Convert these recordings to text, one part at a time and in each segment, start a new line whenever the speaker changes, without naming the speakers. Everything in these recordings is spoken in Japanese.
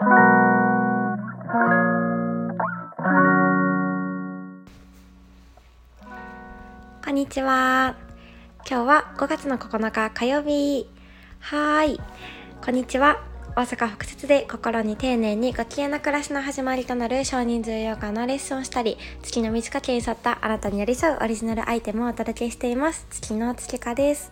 こんにちは。今日は5月の9日火曜日。はい。こんにちは。大阪北節で心に丁寧にご機嫌な暮らしの始まりとなる少人数ヨガのレッスンをしたり月の満ち欠けに沿ったあなたに寄り添うオリジナルアイテムをお届けしています。月の月花です。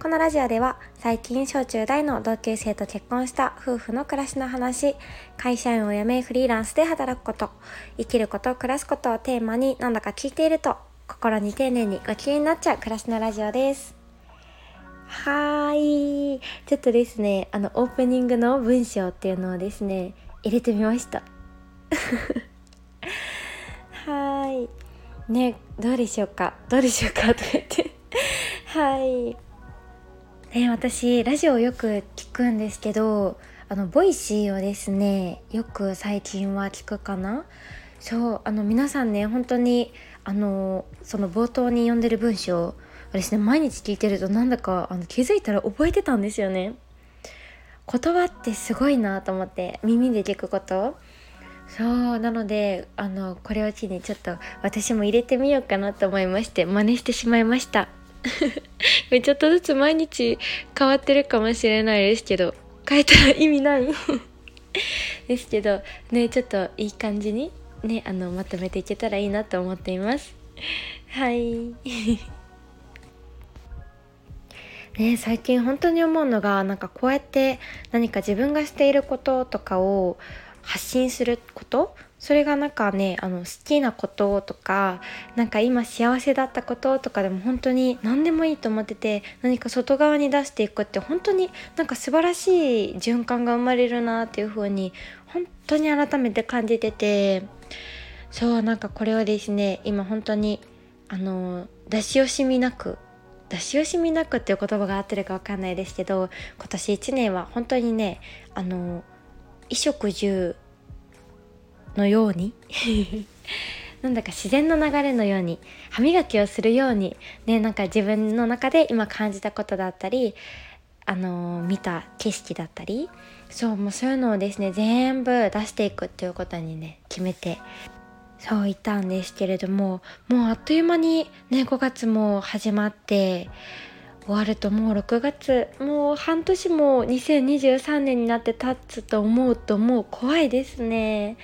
このラジオでは最近小中大の同級生と結婚した夫婦の暮らしの話会社員を辞めフリーランスで働くこと生きること暮らすことをテーマになんだか聞いていると心に丁寧にご機嫌になっちゃう暮らしのラジオです。はーい。ちょっとですねあのオープニングの文章っていうのをですね入れてみました。はーい。ねどうでしょうか？どうでしょうか？とか言って。はい。ね私ラジオをよく聞くんですけどあの Voicy をですねよく最近は聞くかな？そうあの皆さんね本当にあのその冒頭に読んでる文章私ね毎日聞いてるとなんだかあの気づいたら覚えてたんですよね。言葉ってすごいなと思って耳で聞くこと。そうなのであのこれを機にちょっと私も入れてみようかなと思いまして真似してしまいました。ちょっとずつ毎日変わってるかもしれないですけど変えたら意味ない。ですけどねちょっといい感じにねあのまとめていけたらいいなと思っています。はい。ね最近本当に思うのがなんかこうやって何か自分がしていることとかを発信することそれがなんかねあの好きなこととかなんか今幸せだったこととかでも本当に何でもいいと思ってて何か外側に出していくって本当になんか素晴らしい循環が生まれるなっていう風に本当に改めて感じててそうなんかこれをですね今本当にあの出し惜しみなく出し惜しみなくっていう言葉が合ってるか分かんないですけど今年1年は本当にねあの衣食住のように。なんだか自然の流れのように歯磨きをするように。ねなんか自分の中で今感じたことだったりあの見た景色だったり。そうもうそういうのをですね全部出していくっていうことにね決めてそう言ったんですけれどももうあっという間にね5月も始まって終わるともう6月もう半年も2023年になって経つと思うともう怖いですね。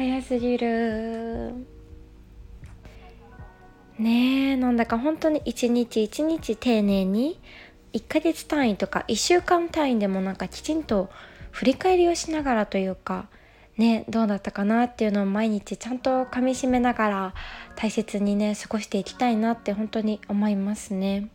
早すぎる。ねえなんだか本当に一日一日丁寧に1ヶ月単位とか1週間単位でもなんかきちんと振り返りをしながらというかねどうだったかなっていうのを毎日ちゃんとかみしめながら大切にね過ごしていきたいなって本当に思いますね。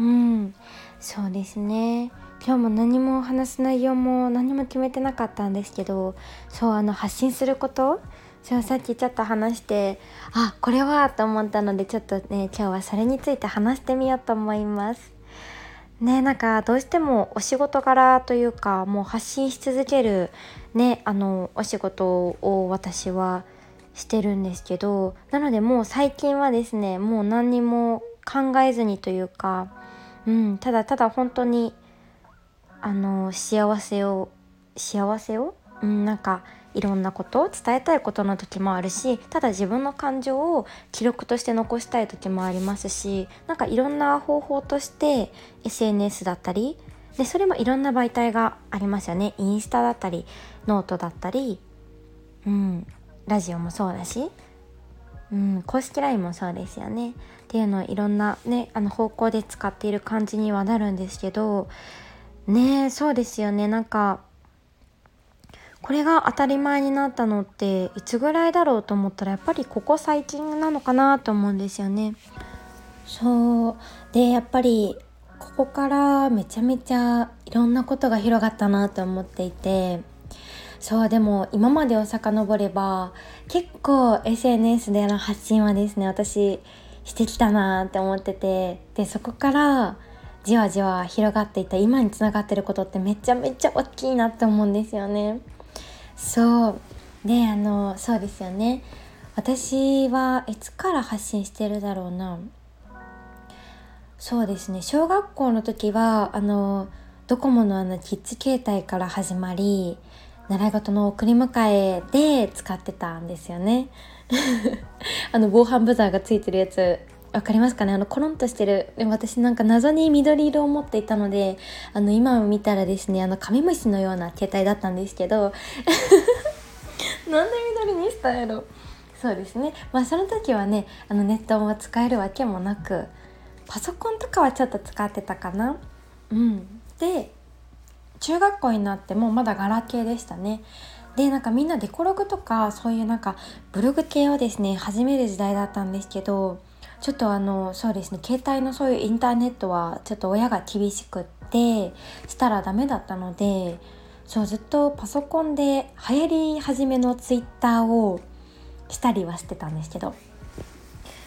うんそうですね。今日も何も話す内容も何も決めてなかったんですけどそうあの発信すること？そうさっきちょっと話してあこれはと思ったのでちょっとね今日はそれについて話してみようと思います。ねなんかどうしてもお仕事柄というかもう発信し続けるねあのお仕事を私はしてるんですけどなのでもう最近はですねもう何にも考えずにというか、うん、ただただ本当にあの幸せを幸せを、うん、なんかいろんなこと？を伝えたいことの時もあるしただ自分の感情を記録として残したい時もありますしなんかいろんな方法として SNS だったりでそれもいろんな媒体がありますよね。インスタだったりノートだったり、うん、ラジオもそうだし、うん、公式 LINE もそうですよね。っていうのをいろんなねあの方向で使っている感じにはなるんですけどねそうですよね。なんかこれが当たり前になったのっていつぐらいだろうと思ったらやっぱりここ最近なのかなと思うんですよね。そう。でやっぱりここからめちゃめちゃいろんなことが広がったなと思っていて。そうでも今までを遡れば結構 SNS での発信はですね私してきたなって思ってて。でそこからじわじわ広がっていた今につながってることってめちゃめちゃ大きいなって思うんですよね。そう。であのそうですよね。私はいつから発信してるだろうな。そうですね。小学校の時はあのドコモのあのキッズ携帯から始まり習い事の送り迎えで使ってたんですよね。あの防犯ブザーがついてるやつわかりますかね？あのコロンとしてる。で私なんか謎に緑色を持っていたのであの今見たらですねあのカメムシのような携帯だったんですけど なんで緑にしたんやろ？そうですね。まあその時はねあのネットも使えるわけもなくパソコンとかはちょっと使ってたかな？うん。で中学校になってもまだガラケーでしたね。でなんかみんなデコログとかそういうなんかブログ系をですね始める時代だったんですけどちょっとあのそうですね携帯のそういうインターネットはちょっと親が厳しくってしたらダメだったのでそうずっとパソコンで流行り始めのツイッターをしたりはしてたんですけど。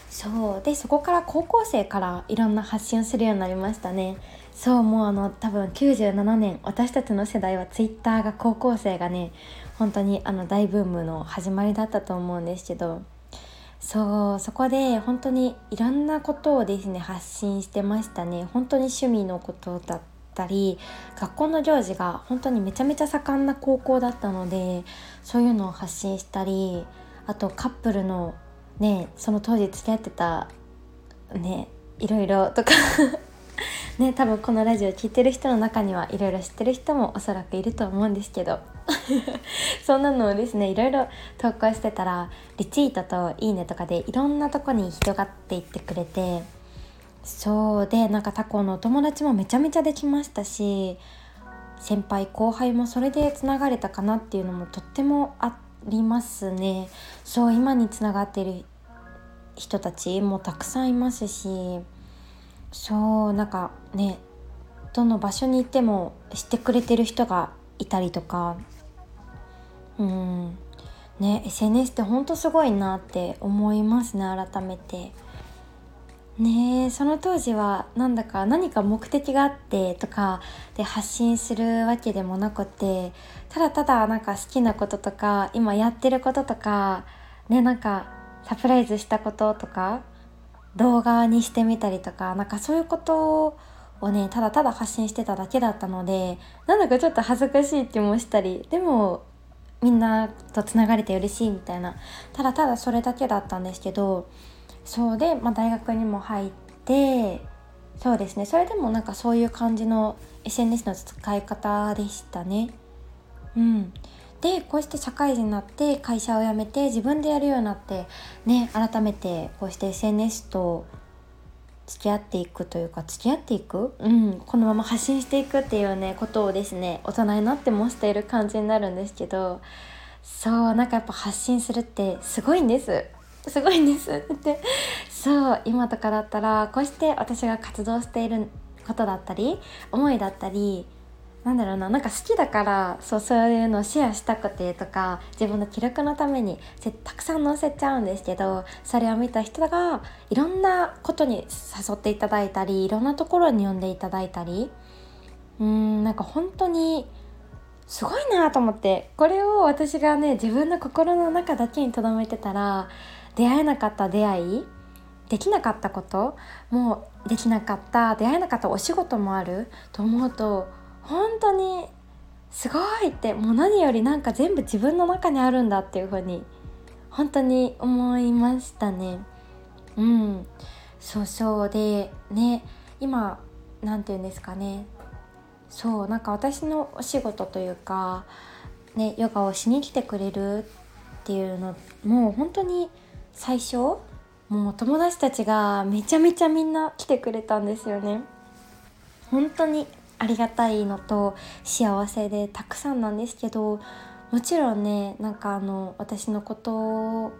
そうでそこから高校生からいろんな発信をするようになりましたね。そうもうあの多分97年私たちの世代はツイッターが高校生がね本当にあの大ブームの始まりだったと思うんですけど。そうそこで本当にいろんなことをですね発信してましたね。本当に趣味のことだったり学校の行事が本当にめちゃめちゃ盛んな高校だったのでそういうのを発信したりあとカップルのねその当時付き合ってたねいろいろとか ね多分このラジオ聴いてる人の中にはいろいろ知ってる人もおそらくいると思うんですけど。そんなのをですねいろいろ投稿してたらリツイートといいねとかでいろんなとこに広がっていってくれてそうでなんか他校のお友達もめちゃめちゃできましたし先輩後輩もそれでつながれたかなっていうのもとってもありますね。そう今につながってる人たちもたくさんいますしそうなんかねどの場所に行っても知ってくれてる人がいたりとかうんね SNS ってほんとすごいなって思いますね改めて。ねその当時はなんだか何か目的があってとかで発信するわけでもなくてただただなんか好きなこととか今やってることとかねなんかサプライズしたこととか動画にしてみたりとかなんかそういうことをねただただ発信してただけだったのでなんだかちょっと恥ずかしい気もしたりでもみんなとつながれて嬉しいみたいな。ただただそれだけだったんですけどそうで、まあ、大学にも入ってそうですね。それでもなんかそういう感じの SNS の使い方でしたね。うん、でこうして社会人になって会社を辞めて自分でやるようになってね改めてこうして SNS と付き合っていくというか付き合っていく、うん、このまま発信していくっていうねことをですね大人になってもしている感じになるんですけどそうなんかやっぱ発信するってすごいんです。すごいんです。って。そう今とかだったらこうして私が活動していることだったり思いだったりなんだろうななんか好きだからそうそういうのをシェアしたくてとか自分の記録のためにたくさん載せちゃうんですけどそれを見た人がいろんなことに誘っていただいたりいろんなところに呼んでいただいたりうんなんか本当にすごいなと思ってこれを私がね自分の心の中だけに留めてたら出会えなかった出会いできなかったこともうできなかった出会えなかったお仕事もあると思うと本当にすごいってもう何よりなんか全部自分の中にあるんだっていう風に本当に思いましたね。うん。そうそうでね今何て言うんですかね。そうなんか私のお仕事というか、ね、ヨガをしに来てくれるっていうのもう本当に最初もう友達たちがめちゃめちゃみんな来てくれたんですよね。本当に。ありがたいのと幸せでたくさんなんですけどもちろんねなんかあの私のこと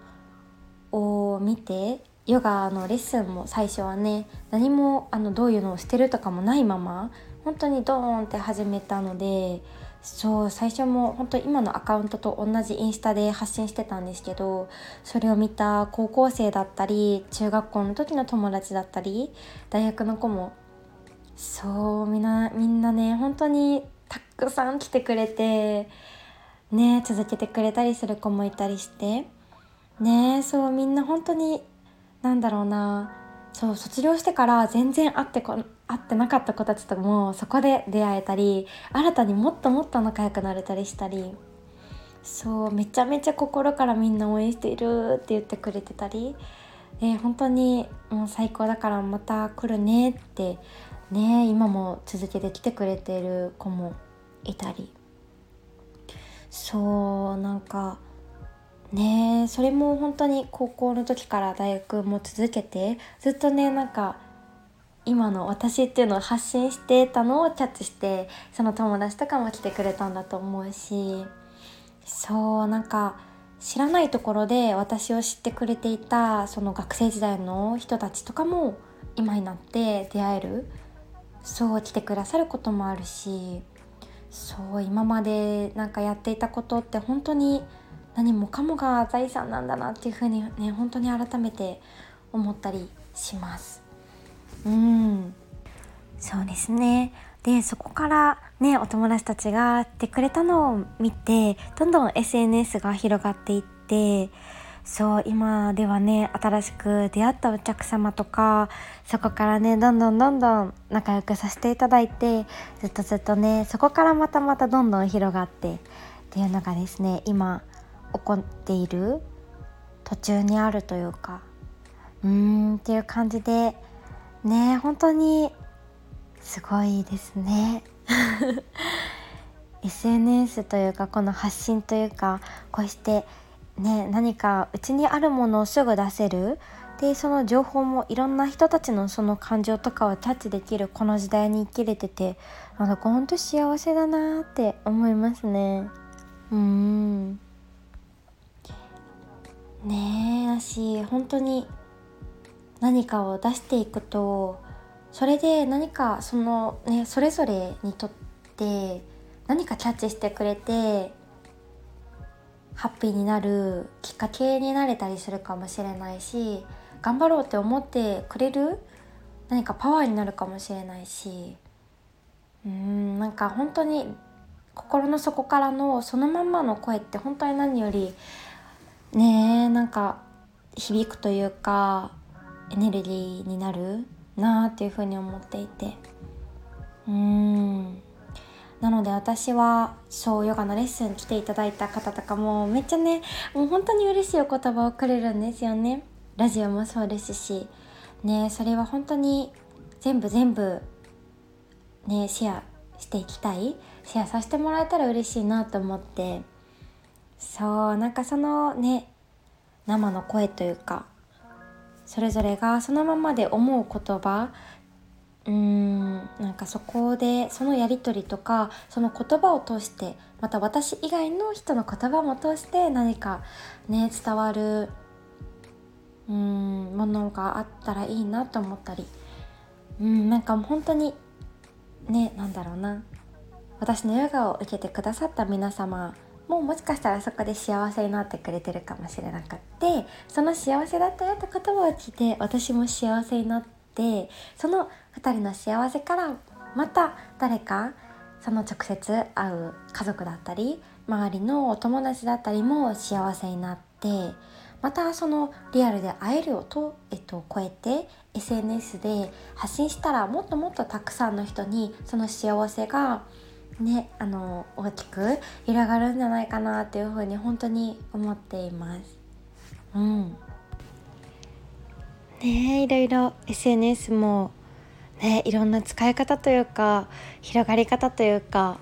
を見てヨガのレッスンも最初はね何もあのどういうのをしてるとかもないまま本当にドーンって始めたのでそう最初も本当今のアカウントと同じインスタで発信してたんですけどそれを見た高校生だったり中学校の時の友達だったり大学の子もそうみんなみんなね本当にたくさん来てくれてね続けてくれたりする子もいたりして。ねそうみんな本当になんだろうな。そう卒業してから全然会ってこ会ってなかった子たちともそこで出会えたり新たにもっともっと仲良くなれたりしたり。そうめちゃめちゃ心からみんな応援しているって言ってくれてたり、えー、本当にもう最高だからまた来るねってね今も続けてきてくれてる子もいたり。そうなんかねそれも本当に高校の時から大学も続けてずっとねなんか今の私っていうのを発信してたのをキャッチしてその友達とかも来てくれたんだと思うし。そうなんか知らないところで私を知ってくれていたその学生時代の人たちとかも今になって出会えるそう来てくださることもあるしそう今までなんかやっていたことって本当に何もかもが財産なんだなっていうふうにね本当に改めて思ったりします。うんそうですねでそこからねお友達たちがってくれたのを見てどんどん SNS が広がっていってそう今ではね新しく出会ったお客様とかそこからねどんどんどんどん仲良くさせていただいてずっとずっとねそこからまたまたどんどん広がってっていうのがですね今起こっている途中にあるというかうーんっていう感じでね本当にすごいですね。SNS というかこの発信というかこうしてね何かうちにあるものをすぐ出せる。でその情報もいろんな人たちのその感情とかをキャッチできるこの時代に生きれててなんかほんと幸せだなって思いますね。うん。ねえだし本当に何かを出していくとそれで何かそのねそれぞれにとって何かキャッチしてくれてハッピーになるきっかけになれたりするかもしれないし頑張ろうって思ってくれる何かパワーになるかもしれないし。うんなんか本当に心の底からのそのまんまの声って本当に何よりねえなんか響くというかエネルギーになるなあっていうふうに思っていて。うん。なので私はそうヨガのレッスン来ていただいた方とかもめっちゃねもう本当に嬉しいお言葉をくれるんですよね。ラジオもそうですし。ねそれは本当に全部全部ねシェアしていきたい。シェアさせてもらえたら嬉しいなと思って。そうなんかそのね生の声というかそれぞれがそのままで思う言葉うーんなんかそこでそのやり取りとかその言葉を通してまた私以外の人の言葉も通して何かね伝わるうんものがあったらいいなと思ったり。うんなんか本当にねなんだろうな。私のヨガを受けてくださった皆様もうもしかしたらそこで幸せになってくれてるかもしれなくってその幸せだったよって言葉を聞いて私も幸せになってその2人の幸せからまた誰かその直接会う家族だったり周りのお友達だったりも幸せになってまたそのリアルで会える音、えっと、超えて SNS で発信したらもっともっとたくさんの人にその幸せがねあの大きく広がるんじゃないかなっていうふうに本当に思っています。うんねいろいろ SNS もねいろんな使い方というか広がり方というか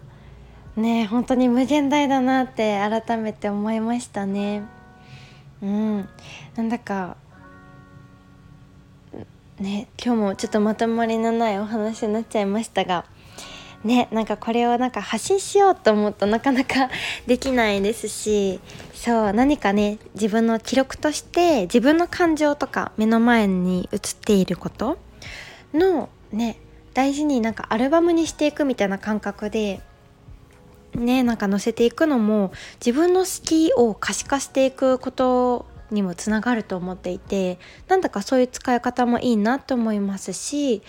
ね本当に無限大だなって改めて思いましたね。うん。なんだかね今日もちょっとまとまりのないお話になっちゃいましたがねなんかこれをなんか発信しようと思うとなかなか できないですしそう何かね自分の記録として自分の感情とか目の前に映っていることのね大事になんかアルバムにしていくみたいな感覚でねなんか載せていくのも自分の好きを可視化していくことにもつながると思っていてなんだかそういう使い方もいいなと思いますし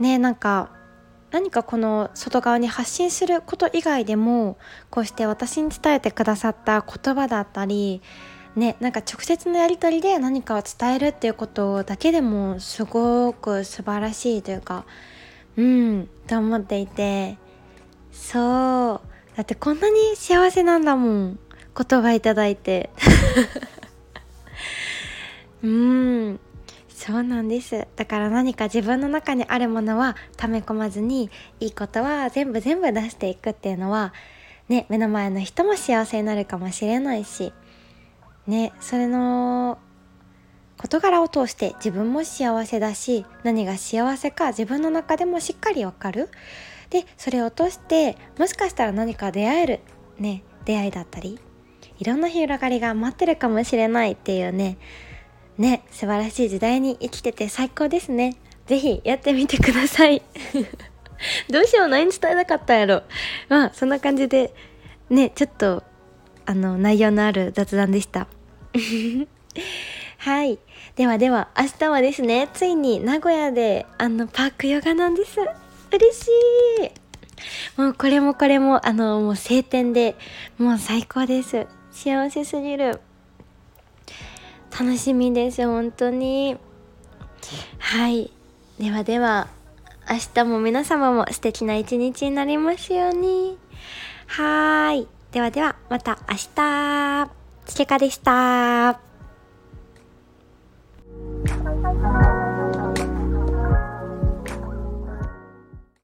ねなんか何かこの外側に発信すること以外でもこうして私に伝えてくださった言葉だったりねなんか直接のやり取りで何かを伝えるっていうことだけでもすごく素晴らしいというかうんと思っていてそう。だってこんなに幸せなんだもん言葉いただいて。うん。そうなんです。だから何か自分の中にあるものは溜め込まずにいいことは全部全部出していくっていうのはね目の前の人も幸せになるかもしれないしねそれの事柄を通して自分も幸せだし何が幸せか自分の中でもしっかりわかる。でそれを通してもしかしたら何か出会えるね出会いだったりいろんな広がりが待ってるかもしれないっていうねね素晴らしい時代に生きてて最高ですね。是非やってみてください。どうしよう何伝えなかったんやろ。まあそんな感じでねちょっとあの内容のある雑談でした。はい。ではでは明日はですねついに名古屋であのパークヨガなんです。嬉しい。もうこれもこれもあのもう晴天でもう最高です。幸せすぎる。楽しみです本当に。はい。ではでは明日も皆様も素敵な一日になりますように。はーい。ではではまた明日。つけかでした。